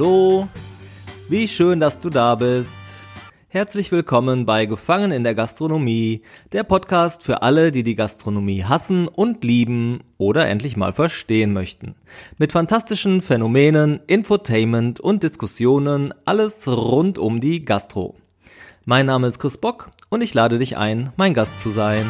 Hallo, wie schön, dass du da bist. Herzlich willkommen bei Gefangen in der Gastronomie, der Podcast für alle, die die Gastronomie hassen und lieben oder endlich mal verstehen möchten. Mit fantastischen Phänomenen, Infotainment und Diskussionen, alles rund um die Gastro. Mein Name ist Chris Bock und ich lade dich ein, mein Gast zu sein.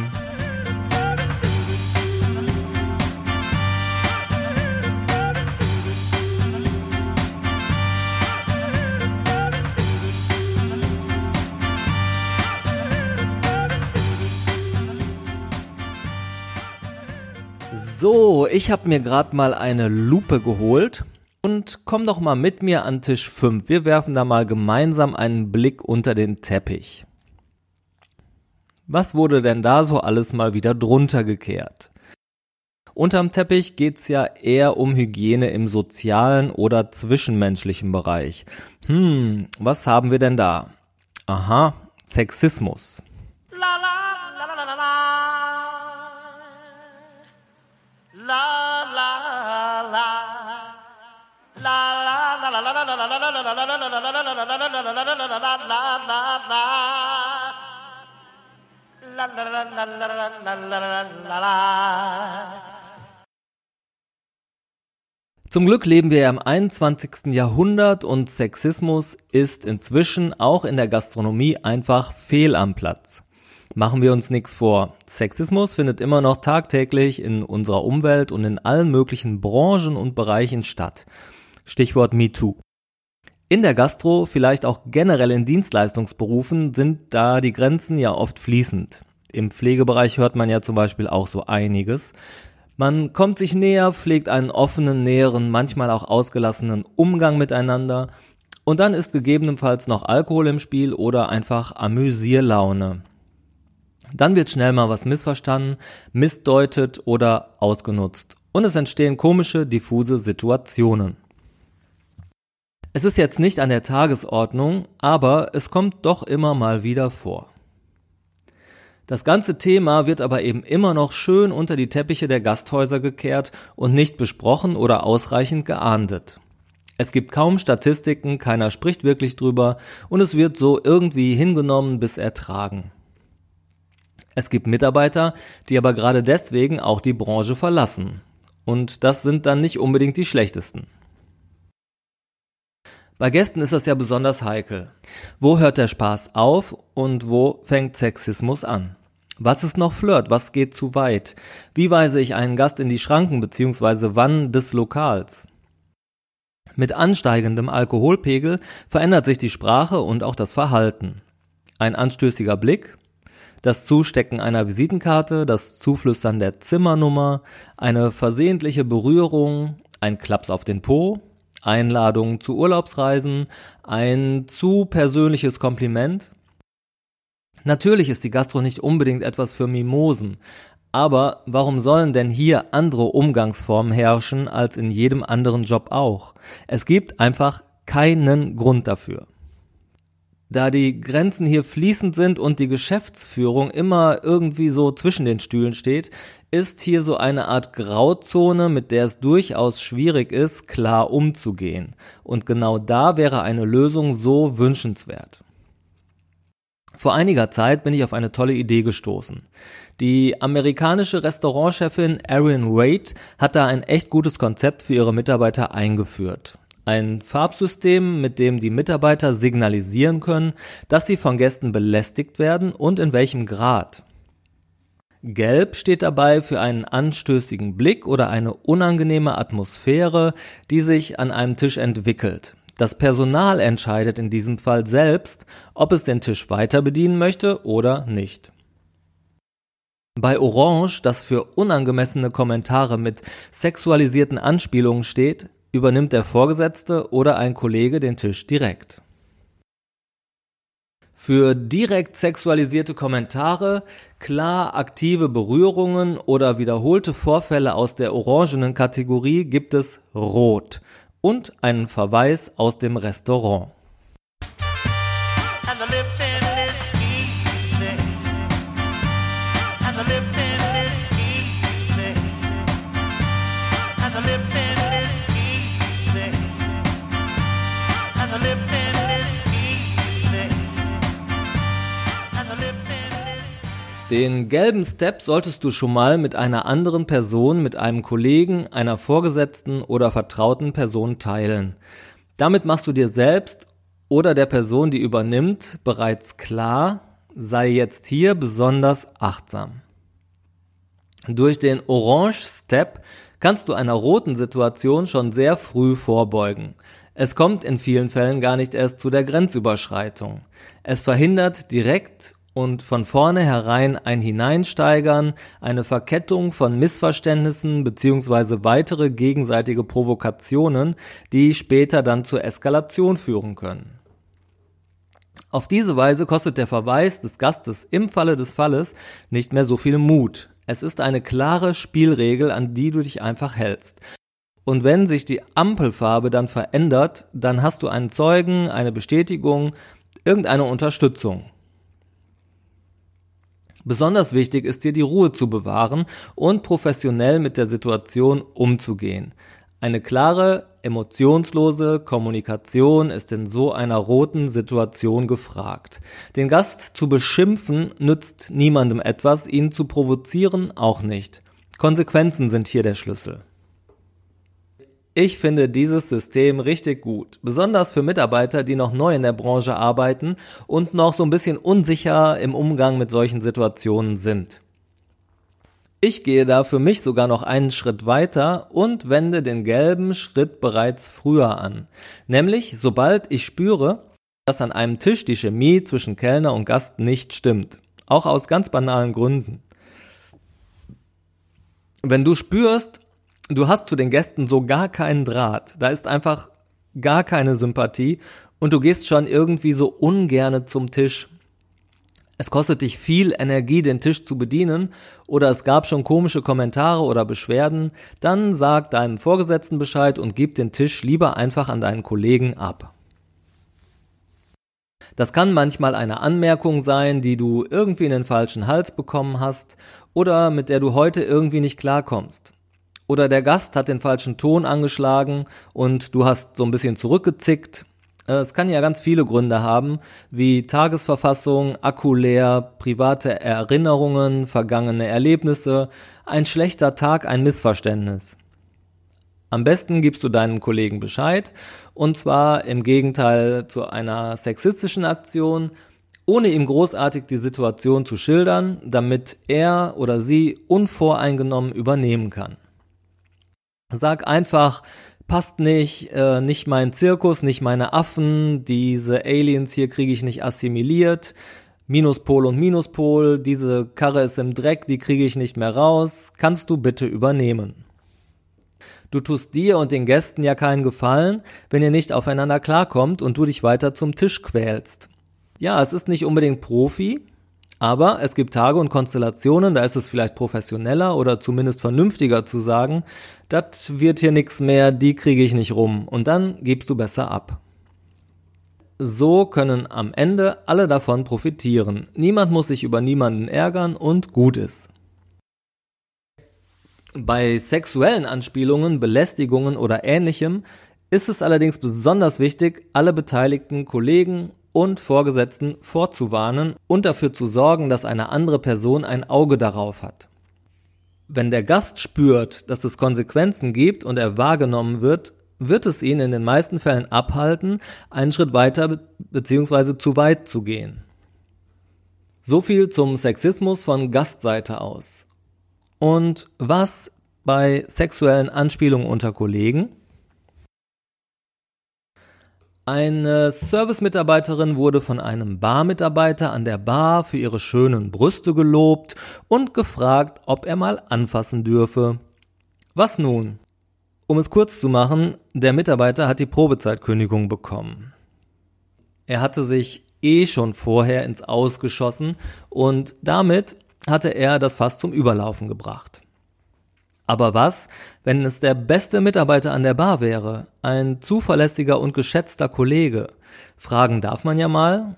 So, ich habe mir gerade mal eine Lupe geholt und komm doch mal mit mir an Tisch 5. Wir werfen da mal gemeinsam einen Blick unter den Teppich. Was wurde denn da so alles mal wieder drunter gekehrt? Unterm Teppich geht's ja eher um Hygiene im sozialen oder zwischenmenschlichen Bereich. Hm, was haben wir denn da? Aha, Sexismus. La, la, la, zum Glück leben wir im 21. Jahrhundert und Sexismus ist inzwischen auch in der Gastronomie einfach fehl am Platz. Machen wir uns nichts vor. Sexismus findet immer noch tagtäglich in unserer Umwelt und in allen möglichen Branchen und Bereichen statt. Stichwort MeToo. In der Gastro, vielleicht auch generell in Dienstleistungsberufen, sind da die Grenzen ja oft fließend. Im Pflegebereich hört man ja zum Beispiel auch so einiges. Man kommt sich näher, pflegt einen offenen, näheren, manchmal auch ausgelassenen Umgang miteinander und dann ist gegebenenfalls noch Alkohol im Spiel oder einfach Amüsierlaune. Dann wird schnell mal was missverstanden, missdeutet oder ausgenutzt. Und es entstehen komische, diffuse Situationen. Es ist jetzt nicht an der Tagesordnung, aber es kommt doch immer mal wieder vor. Das ganze Thema wird aber eben immer noch schön unter die Teppiche der Gasthäuser gekehrt und nicht besprochen oder ausreichend geahndet. Es gibt kaum Statistiken, keiner spricht wirklich drüber und es wird so irgendwie hingenommen bis ertragen. Es gibt Mitarbeiter, die aber gerade deswegen auch die Branche verlassen. Und das sind dann nicht unbedingt die schlechtesten. Bei Gästen ist das ja besonders heikel. Wo hört der Spaß auf und wo fängt Sexismus an? Was ist noch Flirt? Was geht zu weit? Wie weise ich einen Gast in die Schranken bzw. wann des Lokals? Mit ansteigendem Alkoholpegel verändert sich die Sprache und auch das Verhalten. Ein anstößiger Blick, das Zustecken einer Visitenkarte, das Zuflüstern der Zimmernummer, eine versehentliche Berührung, ein Klaps auf den Po, Einladung zu Urlaubsreisen, ein zu persönliches Kompliment. Natürlich ist die Gastro nicht unbedingt etwas für Mimosen, aber warum sollen denn hier andere Umgangsformen herrschen als in jedem anderen Job auch? Es gibt einfach keinen Grund dafür. Da die Grenzen hier fließend sind und die Geschäftsführung immer irgendwie so zwischen den Stühlen steht, ist hier so eine Art Grauzone, mit der es durchaus schwierig ist, klar umzugehen. Und genau da wäre eine Lösung so wünschenswert. Vor einiger Zeit bin ich auf eine tolle Idee gestoßen. Die amerikanische Restaurantchefin Erin Wade hat da ein echt gutes Konzept für ihre Mitarbeiter eingeführt. Ein Farbsystem, mit dem die Mitarbeiter signalisieren können, dass sie von Gästen belästigt werden und in welchem Grad. Gelb steht dabei für einen anstößigen Blick oder eine unangenehme Atmosphäre, die sich an einem Tisch entwickelt. Das Personal entscheidet in diesem Fall selbst, ob es den Tisch weiter bedienen möchte oder nicht. Bei Orange, das für unangemessene Kommentare mit sexualisierten Anspielungen steht, übernimmt der Vorgesetzte oder ein Kollege den Tisch direkt. Für direkt sexualisierte Kommentare, klar aktive Berührungen oder wiederholte Vorfälle aus der orangenen Kategorie gibt es Rot und einen Verweis aus dem Restaurant. Den gelben Step solltest du schon mal mit einer anderen Person, mit einem Kollegen, einer Vorgesetzten oder vertrauten Person teilen. Damit machst du dir selbst oder der Person, die übernimmt, bereits klar, sei jetzt hier besonders achtsam. Durch den Orange Step kannst du einer roten Situation schon sehr früh vorbeugen. Es kommt in vielen Fällen gar nicht erst zu der Grenzüberschreitung. Es verhindert direkt und von vornherein ein Hineinsteigern, eine Verkettung von Missverständnissen beziehungsweise weitere gegenseitige Provokationen, die später dann zur Eskalation führen können. Auf diese Weise kostet der Verweis des Gastes im Falle des Falles nicht mehr so viel Mut. Es ist eine klare Spielregel, an die du dich einfach hältst. Und wenn sich die Ampelfarbe dann verändert, dann hast du einen Zeugen, eine Bestätigung, irgendeine Unterstützung. Besonders wichtig ist dir die Ruhe zu bewahren und professionell mit der Situation umzugehen. Eine klare, emotionslose Kommunikation ist in so einer roten Situation gefragt. Den Gast zu beschimpfen nützt niemandem etwas, ihn zu provozieren auch nicht. Konsequenzen sind hier der Schlüssel. Ich finde dieses System richtig gut, besonders für Mitarbeiter, die noch neu in der Branche arbeiten und noch so ein bisschen unsicher im Umgang mit solchen Situationen sind. Ich gehe da für mich sogar noch einen Schritt weiter und wende den gelben Schritt bereits früher an. Nämlich, sobald ich spüre, dass an einem Tisch die Chemie zwischen Kellner und Gast nicht stimmt. Auch aus ganz banalen Gründen. Wenn du spürst, du hast zu den Gästen so gar keinen Draht. Da ist einfach gar keine Sympathie und du gehst schon irgendwie so ungerne zum Tisch. Es kostet dich viel Energie, den Tisch zu bedienen, oder es gab schon komische Kommentare oder Beschwerden, dann sag deinem Vorgesetzten Bescheid und gib den Tisch lieber einfach an deinen Kollegen ab. Das kann manchmal eine Anmerkung sein, die du irgendwie in den falschen Hals bekommen hast oder mit der du heute irgendwie nicht klarkommst oder der Gast hat den falschen Ton angeschlagen und du hast so ein bisschen zurückgezickt. Äh, es kann ja ganz viele Gründe haben, wie Tagesverfassung, Akku leer, private Erinnerungen, vergangene Erlebnisse, ein schlechter Tag, ein Missverständnis. Am besten gibst du deinem Kollegen Bescheid und zwar im Gegenteil zu einer sexistischen Aktion, ohne ihm großartig die Situation zu schildern, damit er oder sie unvoreingenommen übernehmen kann. Sag einfach, passt nicht, äh, nicht mein Zirkus, nicht meine Affen, diese Aliens hier kriege ich nicht assimiliert, Minuspol und Minuspol, diese Karre ist im Dreck, die kriege ich nicht mehr raus, kannst du bitte übernehmen. Du tust dir und den Gästen ja keinen Gefallen, wenn ihr nicht aufeinander klarkommt und du dich weiter zum Tisch quälst. Ja, es ist nicht unbedingt Profi, aber es gibt Tage und Konstellationen, da ist es vielleicht professioneller oder zumindest vernünftiger zu sagen, das wird hier nix mehr, die kriege ich nicht rum und dann gibst du besser ab. So können am Ende alle davon profitieren. Niemand muss sich über niemanden ärgern und gut ist. Bei sexuellen Anspielungen, Belästigungen oder ähnlichem ist es allerdings besonders wichtig, alle beteiligten Kollegen und Vorgesetzten vorzuwarnen und dafür zu sorgen, dass eine andere Person ein Auge darauf hat. Wenn der Gast spürt, dass es Konsequenzen gibt und er wahrgenommen wird, wird es ihn in den meisten Fällen abhalten, einen Schritt weiter bzw. zu weit zu gehen. So viel zum Sexismus von Gastseite aus. Und was bei sexuellen Anspielungen unter Kollegen? Eine Service-Mitarbeiterin wurde von einem Barmitarbeiter an der Bar für ihre schönen Brüste gelobt und gefragt, ob er mal anfassen dürfe. Was nun? Um es kurz zu machen, der Mitarbeiter hat die Probezeitkündigung bekommen. Er hatte sich eh schon vorher ins Ausgeschossen und damit hatte er das Fass zum Überlaufen gebracht. Aber was, wenn es der beste Mitarbeiter an der Bar wäre, ein zuverlässiger und geschätzter Kollege? Fragen darf man ja mal,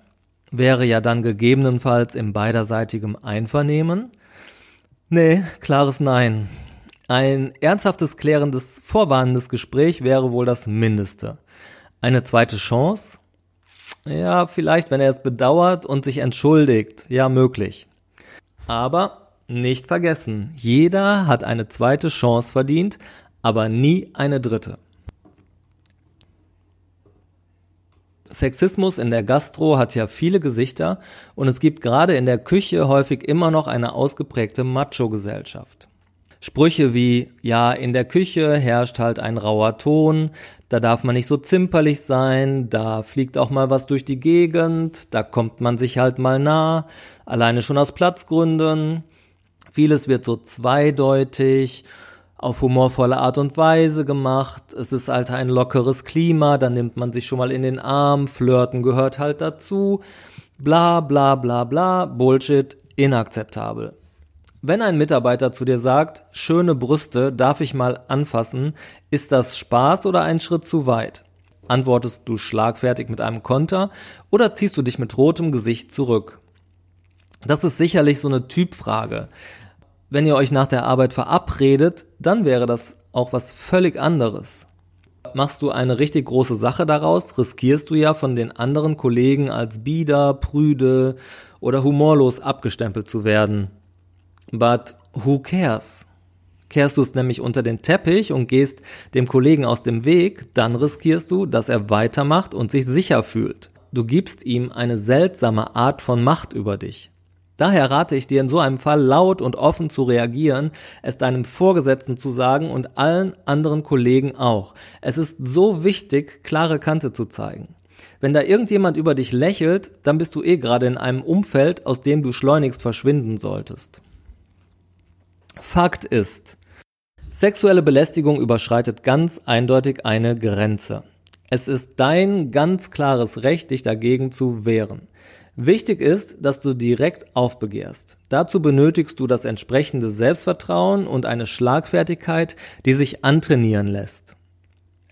wäre ja dann gegebenenfalls im beiderseitigem Einvernehmen? Nee, klares Nein. Ein ernsthaftes, klärendes, vorwarnendes Gespräch wäre wohl das Mindeste. Eine zweite Chance? Ja, vielleicht, wenn er es bedauert und sich entschuldigt. Ja, möglich. Aber nicht vergessen, jeder hat eine zweite Chance verdient, aber nie eine dritte. Sexismus in der Gastro hat ja viele Gesichter und es gibt gerade in der Küche häufig immer noch eine ausgeprägte Macho-Gesellschaft. Sprüche wie, ja, in der Küche herrscht halt ein rauer Ton, da darf man nicht so zimperlich sein, da fliegt auch mal was durch die Gegend, da kommt man sich halt mal nah, alleine schon aus Platzgründen. Vieles wird so zweideutig auf humorvolle Art und Weise gemacht. Es ist halt ein lockeres Klima, dann nimmt man sich schon mal in den Arm, flirten gehört halt dazu. Bla bla bla bla, Bullshit, inakzeptabel. Wenn ein Mitarbeiter zu dir sagt, schöne Brüste, darf ich mal anfassen, ist das Spaß oder ein Schritt zu weit? Antwortest du schlagfertig mit einem Konter oder ziehst du dich mit rotem Gesicht zurück? Das ist sicherlich so eine Typfrage. Wenn ihr euch nach der Arbeit verabredet, dann wäre das auch was völlig anderes. Machst du eine richtig große Sache daraus, riskierst du ja von den anderen Kollegen als bieder, prüde oder humorlos abgestempelt zu werden. But who cares? Kehrst du es nämlich unter den Teppich und gehst dem Kollegen aus dem Weg, dann riskierst du, dass er weitermacht und sich sicher fühlt. Du gibst ihm eine seltsame Art von Macht über dich. Daher rate ich dir in so einem Fall laut und offen zu reagieren, es deinem Vorgesetzten zu sagen und allen anderen Kollegen auch. Es ist so wichtig, klare Kante zu zeigen. Wenn da irgendjemand über dich lächelt, dann bist du eh gerade in einem Umfeld, aus dem du schleunigst verschwinden solltest. Fakt ist, sexuelle Belästigung überschreitet ganz eindeutig eine Grenze. Es ist dein ganz klares Recht, dich dagegen zu wehren. Wichtig ist, dass du direkt aufbegehrst. Dazu benötigst du das entsprechende Selbstvertrauen und eine Schlagfertigkeit, die sich antrainieren lässt.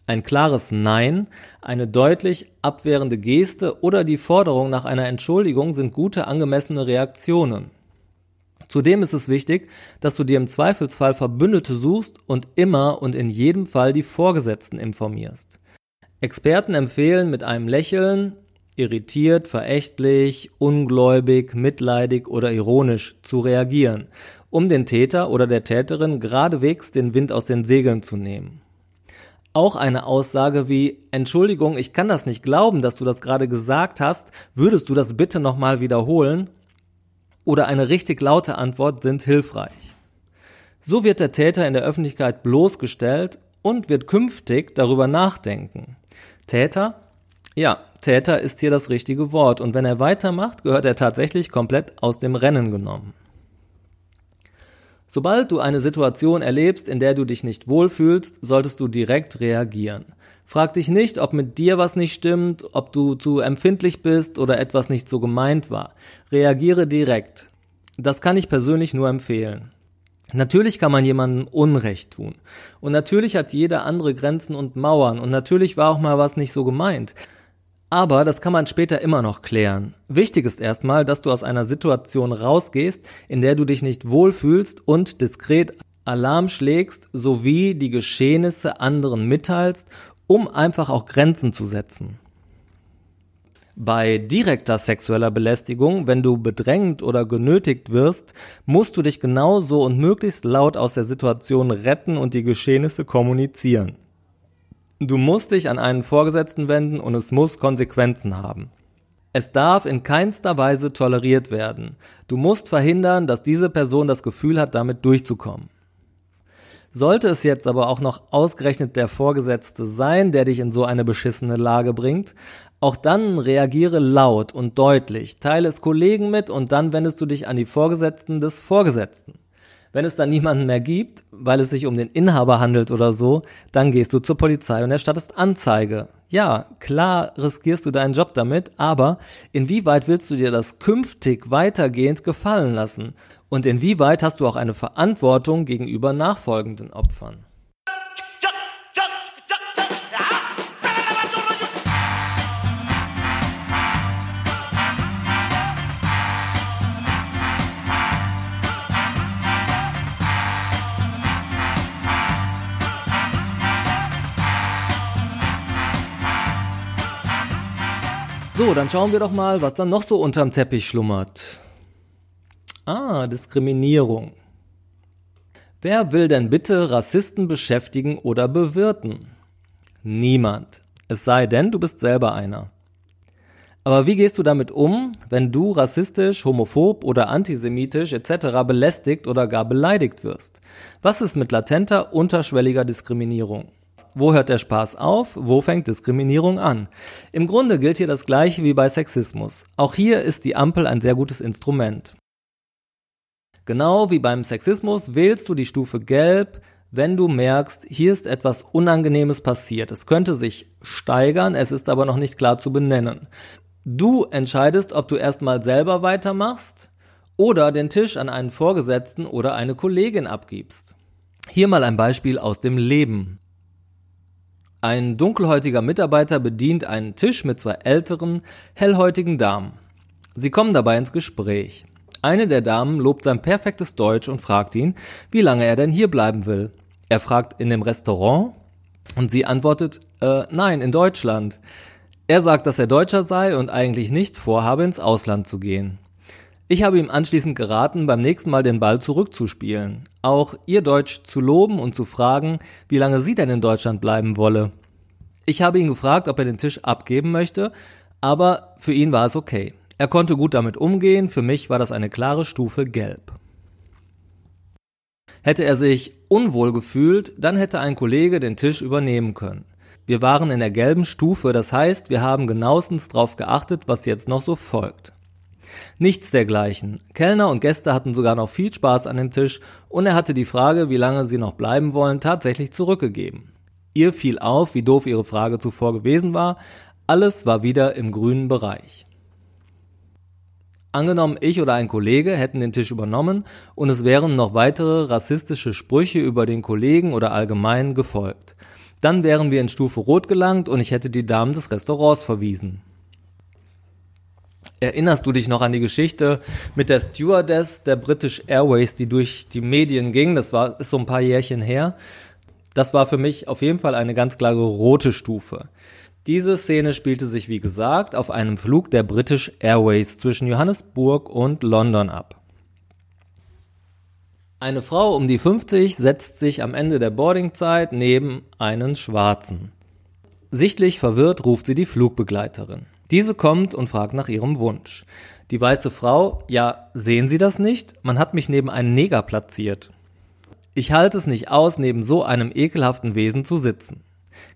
Ein klares Nein, eine deutlich abwehrende Geste oder die Forderung nach einer Entschuldigung sind gute angemessene Reaktionen. Zudem ist es wichtig, dass du dir im Zweifelsfall Verbündete suchst und immer und in jedem Fall die Vorgesetzten informierst. Experten empfehlen mit einem Lächeln, irritiert, verächtlich, ungläubig, mitleidig oder ironisch zu reagieren, um den Täter oder der Täterin geradewegs den Wind aus den Segeln zu nehmen. Auch eine Aussage wie Entschuldigung, ich kann das nicht glauben, dass du das gerade gesagt hast, würdest du das bitte nochmal wiederholen? Oder eine richtig laute Antwort sind hilfreich. So wird der Täter in der Öffentlichkeit bloßgestellt und wird künftig darüber nachdenken. Täter ja, Täter ist hier das richtige Wort und wenn er weitermacht, gehört er tatsächlich komplett aus dem Rennen genommen. Sobald du eine Situation erlebst, in der du dich nicht wohlfühlst, solltest du direkt reagieren. Frag dich nicht, ob mit dir was nicht stimmt, ob du zu empfindlich bist oder etwas nicht so gemeint war. Reagiere direkt. Das kann ich persönlich nur empfehlen. Natürlich kann man jemandem Unrecht tun. Und natürlich hat jeder andere Grenzen und Mauern. Und natürlich war auch mal was nicht so gemeint. Aber das kann man später immer noch klären. Wichtig ist erstmal, dass du aus einer Situation rausgehst, in der du dich nicht wohlfühlst und diskret Alarm schlägst sowie die Geschehnisse anderen mitteilst, um einfach auch Grenzen zu setzen. Bei direkter sexueller Belästigung, wenn du bedrängt oder genötigt wirst, musst du dich genauso und möglichst laut aus der Situation retten und die Geschehnisse kommunizieren. Du musst dich an einen Vorgesetzten wenden und es muss Konsequenzen haben. Es darf in keinster Weise toleriert werden. Du musst verhindern, dass diese Person das Gefühl hat, damit durchzukommen. Sollte es jetzt aber auch noch ausgerechnet der Vorgesetzte sein, der dich in so eine beschissene Lage bringt, auch dann reagiere laut und deutlich, teile es Kollegen mit und dann wendest du dich an die Vorgesetzten des Vorgesetzten. Wenn es dann niemanden mehr gibt, weil es sich um den Inhaber handelt oder so, dann gehst du zur Polizei und erstattest Anzeige. Ja, klar riskierst du deinen Job damit, aber inwieweit willst du dir das künftig weitergehend gefallen lassen? Und inwieweit hast du auch eine Verantwortung gegenüber nachfolgenden Opfern? So, dann schauen wir doch mal, was dann noch so unterm Teppich schlummert. Ah, Diskriminierung. Wer will denn bitte Rassisten beschäftigen oder bewirten? Niemand. Es sei denn, du bist selber einer. Aber wie gehst du damit um, wenn du rassistisch, homophob oder antisemitisch etc. belästigt oder gar beleidigt wirst? Was ist mit latenter, unterschwelliger Diskriminierung? Wo hört der Spaß auf? Wo fängt Diskriminierung an? Im Grunde gilt hier das gleiche wie bei Sexismus. Auch hier ist die Ampel ein sehr gutes Instrument. Genau wie beim Sexismus wählst du die Stufe Gelb, wenn du merkst, hier ist etwas Unangenehmes passiert. Es könnte sich steigern, es ist aber noch nicht klar zu benennen. Du entscheidest, ob du erstmal selber weitermachst oder den Tisch an einen Vorgesetzten oder eine Kollegin abgibst. Hier mal ein Beispiel aus dem Leben. Ein dunkelhäutiger Mitarbeiter bedient einen Tisch mit zwei älteren, hellhäutigen Damen. Sie kommen dabei ins Gespräch. Eine der Damen lobt sein perfektes Deutsch und fragt ihn, wie lange er denn hier bleiben will. Er fragt in dem Restaurant und sie antwortet, äh, nein, in Deutschland. Er sagt, dass er Deutscher sei und eigentlich nicht vorhabe, ins Ausland zu gehen. Ich habe ihm anschließend geraten, beim nächsten Mal den Ball zurückzuspielen, auch ihr Deutsch zu loben und zu fragen, wie lange sie denn in Deutschland bleiben wolle. Ich habe ihn gefragt, ob er den Tisch abgeben möchte, aber für ihn war es okay. Er konnte gut damit umgehen, für mich war das eine klare Stufe gelb. Hätte er sich unwohl gefühlt, dann hätte ein Kollege den Tisch übernehmen können. Wir waren in der gelben Stufe, das heißt, wir haben genauestens darauf geachtet, was jetzt noch so folgt. Nichts dergleichen. Kellner und Gäste hatten sogar noch viel Spaß an dem Tisch und er hatte die Frage, wie lange sie noch bleiben wollen, tatsächlich zurückgegeben. Ihr fiel auf, wie doof ihre Frage zuvor gewesen war. Alles war wieder im grünen Bereich. Angenommen, ich oder ein Kollege hätten den Tisch übernommen und es wären noch weitere rassistische Sprüche über den Kollegen oder allgemein gefolgt. Dann wären wir in Stufe Rot gelangt und ich hätte die Damen des Restaurants verwiesen. Erinnerst du dich noch an die Geschichte mit der Stewardess der British Airways, die durch die Medien ging? Das war, ist so ein paar Jährchen her. Das war für mich auf jeden Fall eine ganz klare rote Stufe. Diese Szene spielte sich, wie gesagt, auf einem Flug der British Airways zwischen Johannesburg und London ab. Eine Frau um die 50 setzt sich am Ende der Boardingzeit neben einen Schwarzen. Sichtlich verwirrt ruft sie die Flugbegleiterin. Diese kommt und fragt nach ihrem Wunsch. Die weiße Frau, ja, sehen Sie das nicht? Man hat mich neben einen Neger platziert. Ich halte es nicht aus, neben so einem ekelhaften Wesen zu sitzen.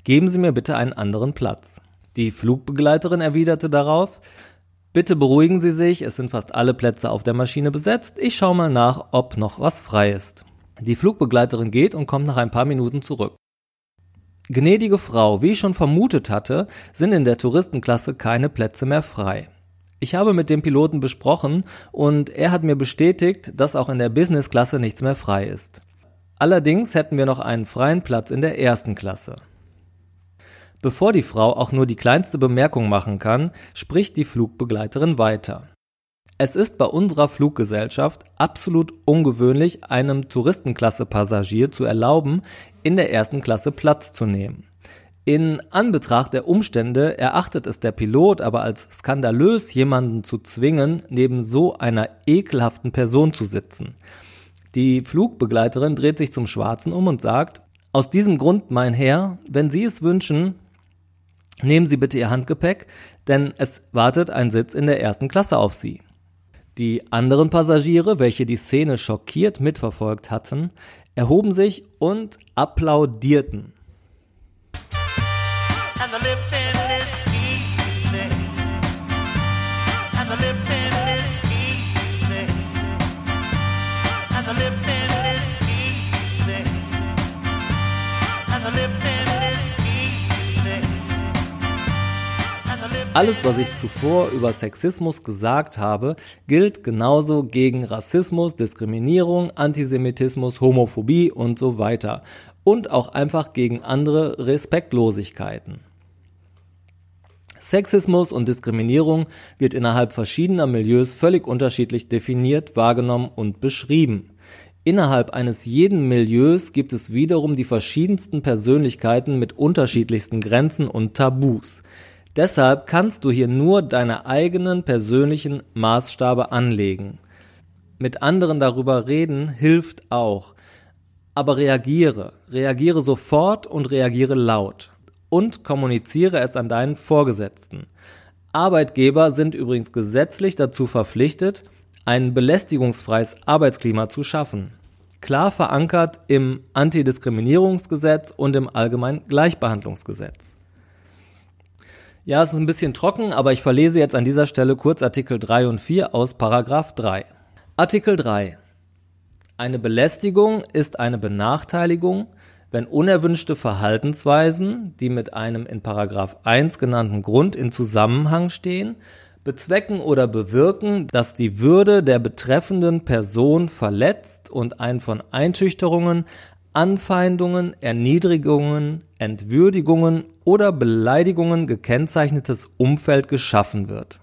Geben Sie mir bitte einen anderen Platz. Die Flugbegleiterin erwiderte darauf, Bitte beruhigen Sie sich, es sind fast alle Plätze auf der Maschine besetzt. Ich schaue mal nach, ob noch was frei ist. Die Flugbegleiterin geht und kommt nach ein paar Minuten zurück. Gnädige Frau, wie ich schon vermutet hatte, sind in der Touristenklasse keine Plätze mehr frei. Ich habe mit dem Piloten besprochen und er hat mir bestätigt, dass auch in der Businessklasse nichts mehr frei ist. Allerdings hätten wir noch einen freien Platz in der ersten Klasse. Bevor die Frau auch nur die kleinste Bemerkung machen kann, spricht die Flugbegleiterin weiter. Es ist bei unserer Fluggesellschaft absolut ungewöhnlich, einem Touristenklasse-Passagier zu erlauben, in der ersten Klasse Platz zu nehmen. In Anbetracht der Umstände erachtet es der Pilot aber als skandalös, jemanden zu zwingen, neben so einer ekelhaften Person zu sitzen. Die Flugbegleiterin dreht sich zum Schwarzen um und sagt, aus diesem Grund, mein Herr, wenn Sie es wünschen, Nehmen Sie bitte Ihr Handgepäck, denn es wartet ein Sitz in der ersten Klasse auf Sie. Die anderen Passagiere, welche die Szene schockiert mitverfolgt hatten, erhoben sich und applaudierten. Alles, was ich zuvor über Sexismus gesagt habe, gilt genauso gegen Rassismus, Diskriminierung, Antisemitismus, Homophobie und so weiter. Und auch einfach gegen andere Respektlosigkeiten. Sexismus und Diskriminierung wird innerhalb verschiedener Milieus völlig unterschiedlich definiert, wahrgenommen und beschrieben. Innerhalb eines jeden Milieus gibt es wiederum die verschiedensten Persönlichkeiten mit unterschiedlichsten Grenzen und Tabus. Deshalb kannst du hier nur deine eigenen persönlichen Maßstabe anlegen. Mit anderen darüber reden hilft auch. Aber reagiere. Reagiere sofort und reagiere laut. Und kommuniziere es an deinen Vorgesetzten. Arbeitgeber sind übrigens gesetzlich dazu verpflichtet, ein belästigungsfreies Arbeitsklima zu schaffen. Klar verankert im Antidiskriminierungsgesetz und im Allgemeinen Gleichbehandlungsgesetz. Ja, es ist ein bisschen trocken, aber ich verlese jetzt an dieser Stelle kurz Artikel 3 und 4 aus Paragraph 3. Artikel 3. Eine Belästigung ist eine Benachteiligung, wenn unerwünschte Verhaltensweisen, die mit einem in Paragraph 1 genannten Grund in Zusammenhang stehen, bezwecken oder bewirken, dass die Würde der betreffenden Person verletzt und ein von Einschüchterungen, Anfeindungen, Erniedrigungen, Entwürdigungen oder Beleidigungen gekennzeichnetes Umfeld geschaffen wird.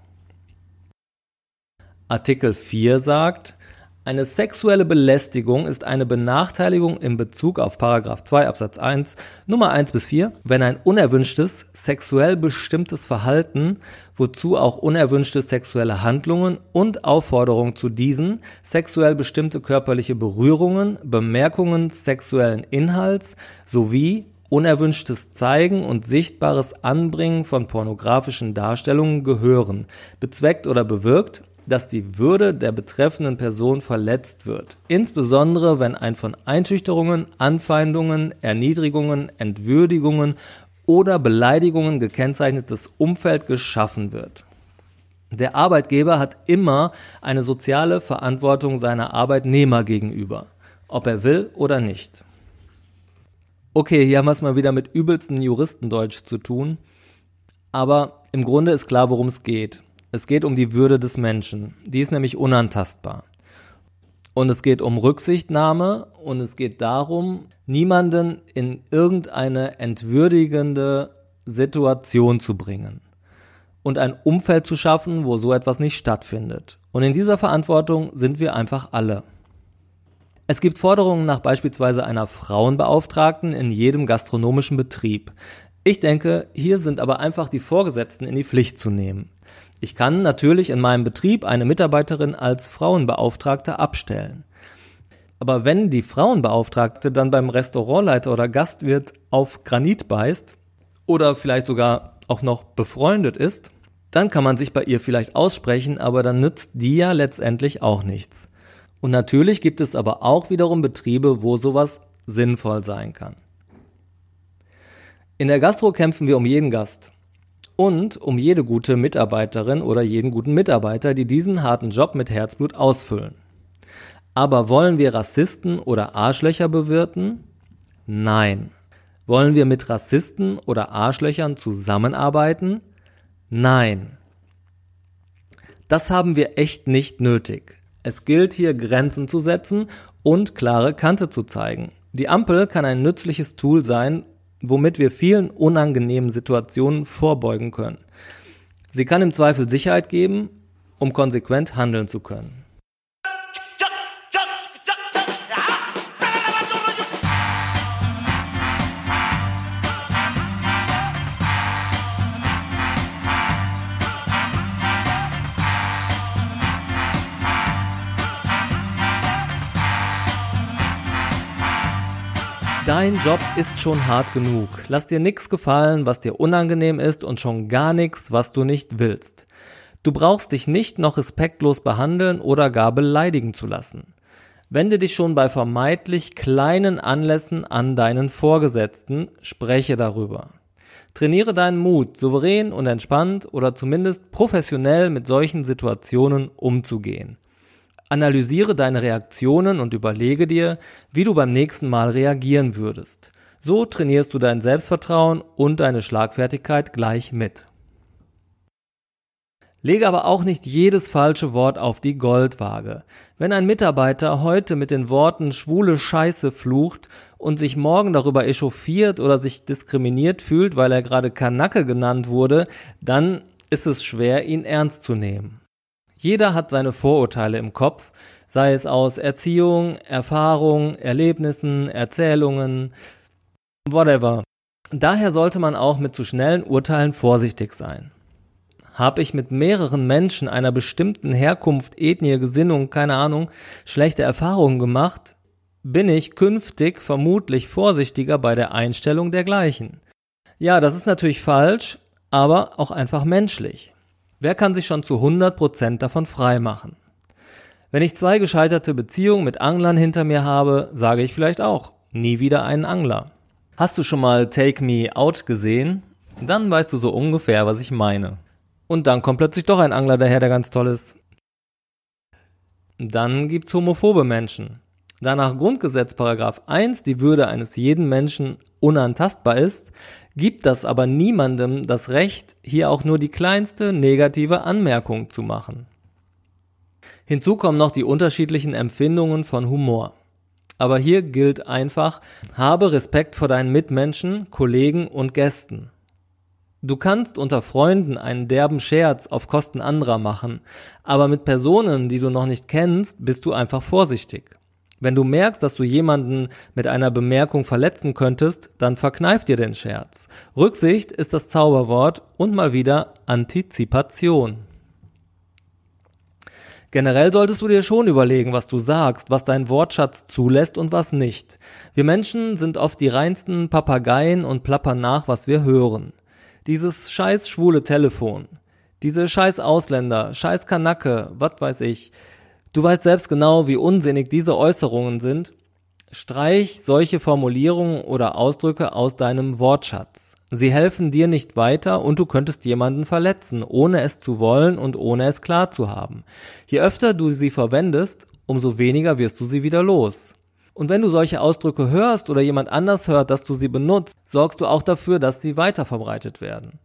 Artikel 4 sagt, eine sexuelle Belästigung ist eine Benachteiligung in Bezug auf 2 Absatz 1 Nummer 1 bis 4, wenn ein unerwünschtes, sexuell bestimmtes Verhalten, wozu auch unerwünschte sexuelle Handlungen und Aufforderungen zu diesen, sexuell bestimmte körperliche Berührungen, Bemerkungen sexuellen Inhalts sowie unerwünschtes Zeigen und sichtbares Anbringen von pornografischen Darstellungen gehören, bezweckt oder bewirkt, dass die Würde der betreffenden Person verletzt wird, insbesondere wenn ein von Einschüchterungen, Anfeindungen, Erniedrigungen, Entwürdigungen oder Beleidigungen gekennzeichnetes Umfeld geschaffen wird. Der Arbeitgeber hat immer eine soziale Verantwortung seiner Arbeitnehmer gegenüber, ob er will oder nicht. Okay, hier haben wir es mal wieder mit übelsten Juristendeutsch zu tun, aber im Grunde ist klar, worum es geht. Es geht um die Würde des Menschen. Die ist nämlich unantastbar. Und es geht um Rücksichtnahme und es geht darum, niemanden in irgendeine entwürdigende Situation zu bringen und ein Umfeld zu schaffen, wo so etwas nicht stattfindet. Und in dieser Verantwortung sind wir einfach alle. Es gibt Forderungen nach beispielsweise einer Frauenbeauftragten in jedem gastronomischen Betrieb. Ich denke, hier sind aber einfach die Vorgesetzten in die Pflicht zu nehmen. Ich kann natürlich in meinem Betrieb eine Mitarbeiterin als Frauenbeauftragte abstellen. Aber wenn die Frauenbeauftragte dann beim Restaurantleiter oder Gastwirt auf Granit beißt oder vielleicht sogar auch noch befreundet ist, dann kann man sich bei ihr vielleicht aussprechen, aber dann nützt die ja letztendlich auch nichts. Und natürlich gibt es aber auch wiederum Betriebe, wo sowas sinnvoll sein kann. In der Gastro kämpfen wir um jeden Gast und um jede gute Mitarbeiterin oder jeden guten Mitarbeiter, die diesen harten Job mit Herzblut ausfüllen. Aber wollen wir Rassisten oder Arschlöcher bewirten? Nein. Wollen wir mit Rassisten oder Arschlöchern zusammenarbeiten? Nein. Das haben wir echt nicht nötig. Es gilt hier Grenzen zu setzen und klare Kante zu zeigen. Die Ampel kann ein nützliches Tool sein, womit wir vielen unangenehmen Situationen vorbeugen können. Sie kann im Zweifel Sicherheit geben, um konsequent handeln zu können. Dein Job ist schon hart genug. Lass dir nix gefallen, was dir unangenehm ist und schon gar nix, was du nicht willst. Du brauchst dich nicht noch respektlos behandeln oder gar beleidigen zu lassen. Wende dich schon bei vermeintlich kleinen Anlässen an deinen Vorgesetzten, spreche darüber. Trainiere deinen Mut, souverän und entspannt oder zumindest professionell mit solchen Situationen umzugehen. Analysiere deine Reaktionen und überlege dir, wie du beim nächsten Mal reagieren würdest. So trainierst du dein Selbstvertrauen und deine Schlagfertigkeit gleich mit. Lege aber auch nicht jedes falsche Wort auf die Goldwaage. Wenn ein Mitarbeiter heute mit den Worten schwule Scheiße flucht und sich morgen darüber echauffiert oder sich diskriminiert fühlt, weil er gerade Kanacke genannt wurde, dann ist es schwer, ihn ernst zu nehmen. Jeder hat seine Vorurteile im Kopf, sei es aus Erziehung, Erfahrung, Erlebnissen, Erzählungen, whatever. Daher sollte man auch mit zu schnellen Urteilen vorsichtig sein. habe ich mit mehreren Menschen einer bestimmten Herkunft, Ethnie, Gesinnung, keine Ahnung, schlechte Erfahrungen gemacht, bin ich künftig vermutlich vorsichtiger bei der Einstellung dergleichen. Ja, das ist natürlich falsch, aber auch einfach menschlich. Wer kann sich schon zu 100% davon freimachen? Wenn ich zwei gescheiterte Beziehungen mit Anglern hinter mir habe, sage ich vielleicht auch, nie wieder einen Angler. Hast du schon mal Take Me Out gesehen? Dann weißt du so ungefähr, was ich meine. Und dann kommt plötzlich doch ein Angler daher, der ganz toll ist. Dann gibt's homophobe Menschen. Da nach Grundgesetz Paragraph 1 die Würde eines jeden Menschen unantastbar ist, gibt das aber niemandem das Recht, hier auch nur die kleinste negative Anmerkung zu machen. Hinzu kommen noch die unterschiedlichen Empfindungen von Humor. Aber hier gilt einfach, habe Respekt vor deinen Mitmenschen, Kollegen und Gästen. Du kannst unter Freunden einen derben Scherz auf Kosten anderer machen, aber mit Personen, die du noch nicht kennst, bist du einfach vorsichtig. Wenn du merkst, dass du jemanden mit einer Bemerkung verletzen könntest, dann verkneif dir den Scherz. Rücksicht ist das Zauberwort und mal wieder Antizipation. Generell solltest du dir schon überlegen, was du sagst, was dein Wortschatz zulässt und was nicht. Wir Menschen sind oft die reinsten Papageien und plappern nach, was wir hören. Dieses scheiß schwule Telefon. Diese scheiß Ausländer, scheiß Kanacke, was weiß ich. Du weißt selbst genau, wie unsinnig diese Äußerungen sind. Streich solche Formulierungen oder Ausdrücke aus deinem Wortschatz. Sie helfen dir nicht weiter und du könntest jemanden verletzen, ohne es zu wollen und ohne es klar zu haben. Je öfter du sie verwendest, umso weniger wirst du sie wieder los. Und wenn du solche Ausdrücke hörst oder jemand anders hört, dass du sie benutzt, sorgst du auch dafür, dass sie weiter verbreitet werden.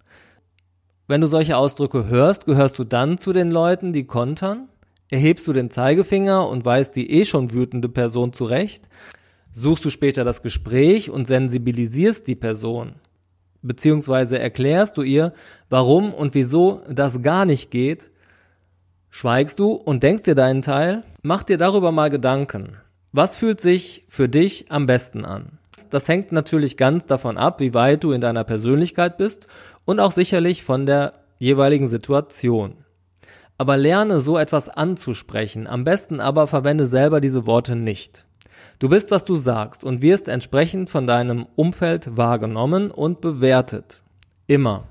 Wenn du solche Ausdrücke hörst, gehörst du dann zu den Leuten, die kontern? Erhebst du den Zeigefinger und weist die eh schon wütende Person zurecht? Suchst du später das Gespräch und sensibilisierst die Person? Beziehungsweise erklärst du ihr, warum und wieso das gar nicht geht? Schweigst du und denkst dir deinen Teil? Mach dir darüber mal Gedanken. Was fühlt sich für dich am besten an? Das hängt natürlich ganz davon ab, wie weit du in deiner Persönlichkeit bist und auch sicherlich von der jeweiligen Situation. Aber lerne so etwas anzusprechen, am besten aber verwende selber diese Worte nicht. Du bist, was du sagst und wirst entsprechend von deinem Umfeld wahrgenommen und bewertet. Immer.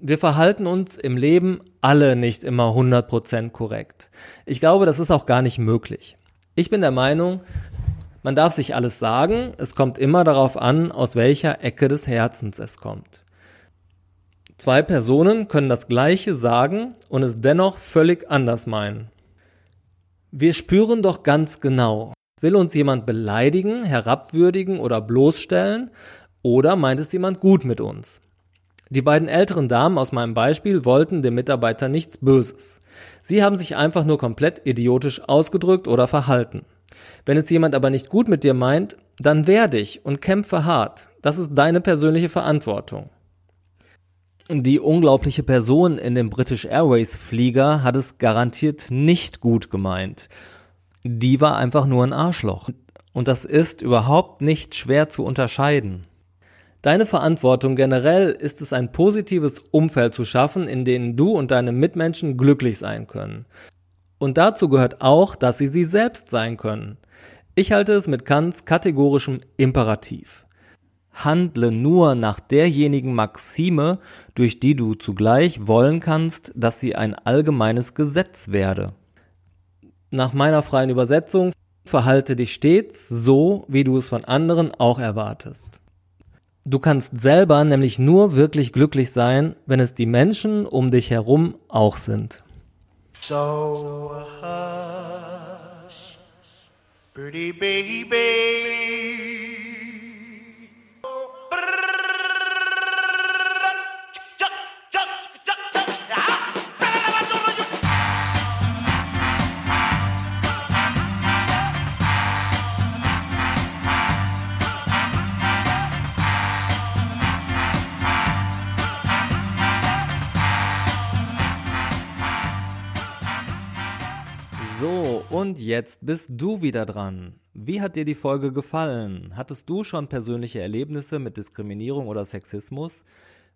Wir verhalten uns im Leben alle nicht immer 100% korrekt. Ich glaube, das ist auch gar nicht möglich. Ich bin der Meinung, man darf sich alles sagen, es kommt immer darauf an, aus welcher Ecke des Herzens es kommt. Zwei Personen können das Gleiche sagen und es dennoch völlig anders meinen. Wir spüren doch ganz genau, will uns jemand beleidigen, herabwürdigen oder bloßstellen oder meint es jemand gut mit uns? Die beiden älteren Damen aus meinem Beispiel wollten dem Mitarbeiter nichts Böses. Sie haben sich einfach nur komplett idiotisch ausgedrückt oder verhalten. Wenn es jemand aber nicht gut mit dir meint, dann wehr dich und kämpfe hart. Das ist deine persönliche Verantwortung. Die unglaubliche Person in dem British Airways Flieger hat es garantiert nicht gut gemeint. Die war einfach nur ein Arschloch. Und das ist überhaupt nicht schwer zu unterscheiden. Deine Verantwortung generell ist es, ein positives Umfeld zu schaffen, in dem du und deine Mitmenschen glücklich sein können. Und dazu gehört auch, dass sie sie selbst sein können. Ich halte es mit Kants kategorischem Imperativ. Handle nur nach derjenigen Maxime, durch die du zugleich wollen kannst, dass sie ein allgemeines Gesetz werde. Nach meiner freien Übersetzung verhalte dich stets so, wie du es von anderen auch erwartest. Du kannst selber nämlich nur wirklich glücklich sein, wenn es die Menschen um dich herum auch sind. So hush, pretty baby. Und jetzt bist du wieder dran. Wie hat dir die Folge gefallen? Hattest du schon persönliche Erlebnisse mit Diskriminierung oder Sexismus?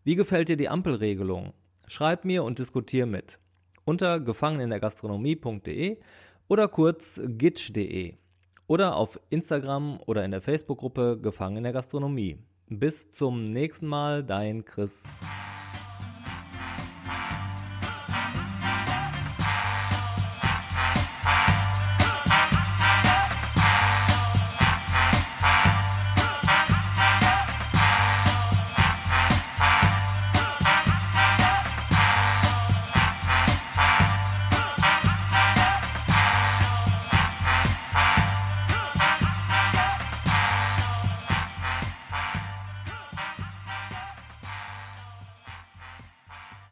Wie gefällt dir die Ampelregelung? Schreib mir und diskutier mit. Unter gefangenindergastronomie.de oder kurz gitsch.de oder auf Instagram oder in der Facebook-Gruppe Gefangen in der Gastronomie. Bis zum nächsten Mal, dein Chris.